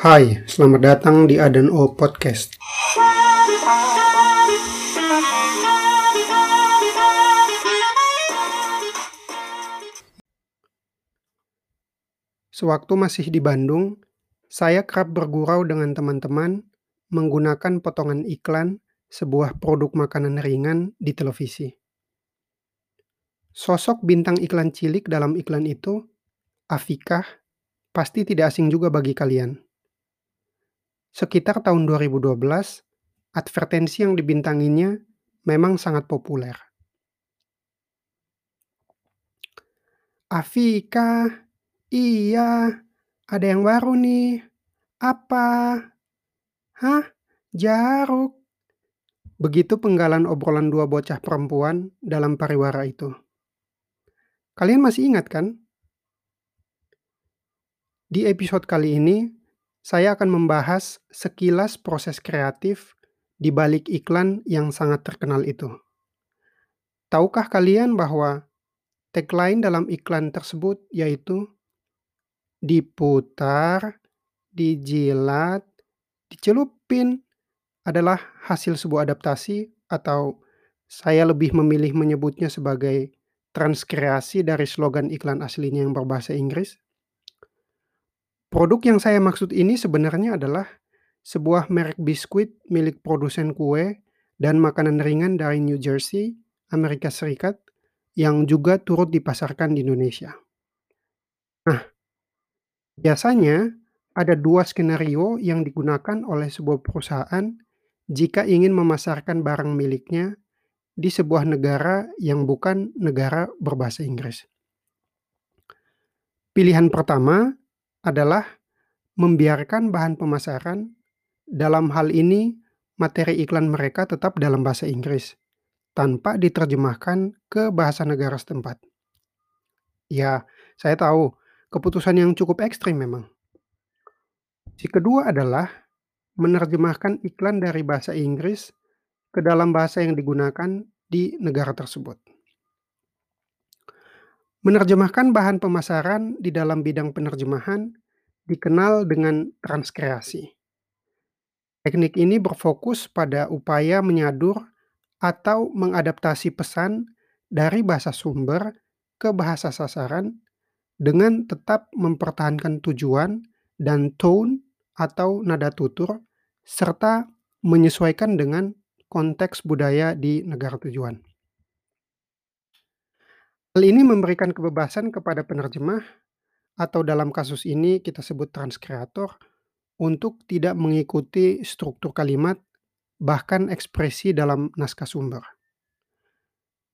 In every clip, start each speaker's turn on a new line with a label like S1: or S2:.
S1: Hai, selamat datang di Adan O Podcast. Sewaktu masih di Bandung, saya kerap bergurau dengan teman-teman menggunakan potongan iklan sebuah produk makanan ringan di televisi. Sosok bintang iklan cilik dalam iklan itu, Afikah, pasti tidak asing juga bagi kalian. Sekitar tahun 2012, advertensi yang dibintanginya memang sangat populer. Afika, iya, ada yang baru nih. Apa? Hah? Jaruk. Begitu penggalan obrolan dua bocah perempuan dalam pariwara itu. Kalian masih ingat kan? Di episode kali ini, saya akan membahas sekilas proses kreatif di balik iklan yang sangat terkenal itu. Tahukah kalian bahwa tagline dalam iklan tersebut yaitu diputar, dijilat, dicelupin adalah hasil sebuah adaptasi atau saya lebih memilih menyebutnya sebagai transkreasi dari slogan iklan aslinya yang berbahasa Inggris Produk yang saya maksud ini sebenarnya adalah sebuah merek biskuit milik produsen kue dan makanan ringan dari New Jersey, Amerika Serikat, yang juga turut dipasarkan di Indonesia. Nah, biasanya ada dua skenario yang digunakan oleh sebuah perusahaan jika ingin memasarkan barang miliknya di sebuah negara yang bukan negara berbahasa Inggris. Pilihan pertama adalah membiarkan bahan pemasaran, dalam hal ini materi iklan mereka tetap dalam bahasa Inggris, tanpa diterjemahkan ke bahasa negara setempat. Ya, saya tahu, keputusan yang cukup ekstrim memang. Si kedua adalah menerjemahkan iklan dari bahasa Inggris ke dalam bahasa yang digunakan di negara tersebut. Menerjemahkan bahan pemasaran di dalam bidang penerjemahan dikenal dengan transkreasi. Teknik ini berfokus pada upaya menyadur atau mengadaptasi pesan dari bahasa sumber ke bahasa sasaran dengan tetap mempertahankan tujuan dan tone atau nada tutur serta menyesuaikan dengan konteks budaya di negara tujuan. Hal ini memberikan kebebasan kepada penerjemah atau dalam kasus ini kita sebut transkreator untuk tidak mengikuti struktur kalimat bahkan ekspresi dalam naskah sumber.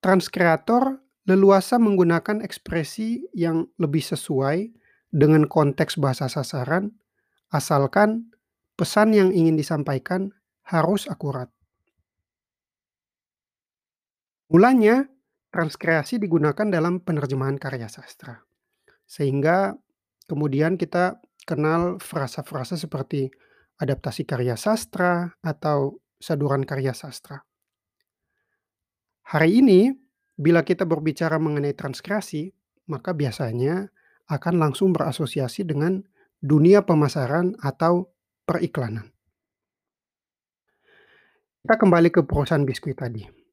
S1: Transkreator leluasa menggunakan ekspresi yang lebih sesuai dengan konteks bahasa sasaran asalkan pesan yang ingin disampaikan harus akurat. Mulanya, transkreasi digunakan dalam penerjemahan karya sastra. Sehingga kemudian kita kenal frasa-frasa seperti adaptasi karya sastra atau saduran karya sastra. Hari ini, bila kita berbicara mengenai transkreasi, maka biasanya akan langsung berasosiasi dengan dunia pemasaran atau periklanan. Kita kembali ke perusahaan biskuit tadi.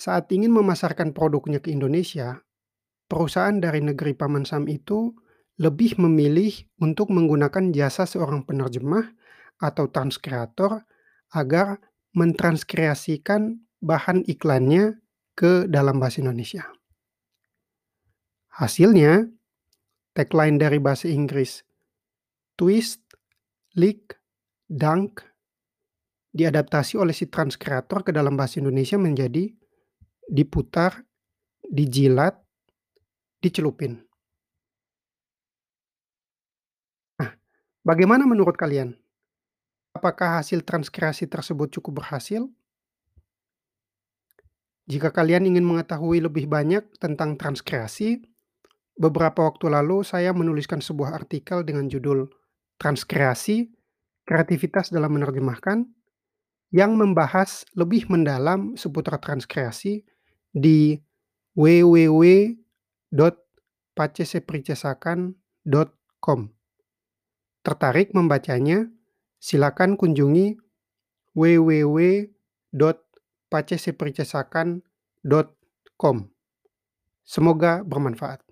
S1: Saat ingin memasarkan produknya ke Indonesia, perusahaan dari negeri Paman Sam itu lebih memilih untuk menggunakan jasa seorang penerjemah atau transkreator agar mentranskreasikan bahan iklannya ke dalam bahasa Indonesia. Hasilnya, tagline dari bahasa Inggris twist, lick, dunk diadaptasi oleh si transkreator ke dalam bahasa Indonesia menjadi diputar, dijilat, dicelupin. Nah, bagaimana menurut kalian? Apakah hasil transkreasi tersebut cukup berhasil? Jika kalian ingin mengetahui lebih banyak tentang transkreasi, beberapa waktu lalu saya menuliskan sebuah artikel dengan judul Transkreasi, Kreativitas dalam Menerjemahkan yang membahas lebih mendalam seputar transkreasi di www.pacesepricesakan.com. tertarik membacanya, silakan kunjungi www.pacesepercesakan.com. Semoga bermanfaat.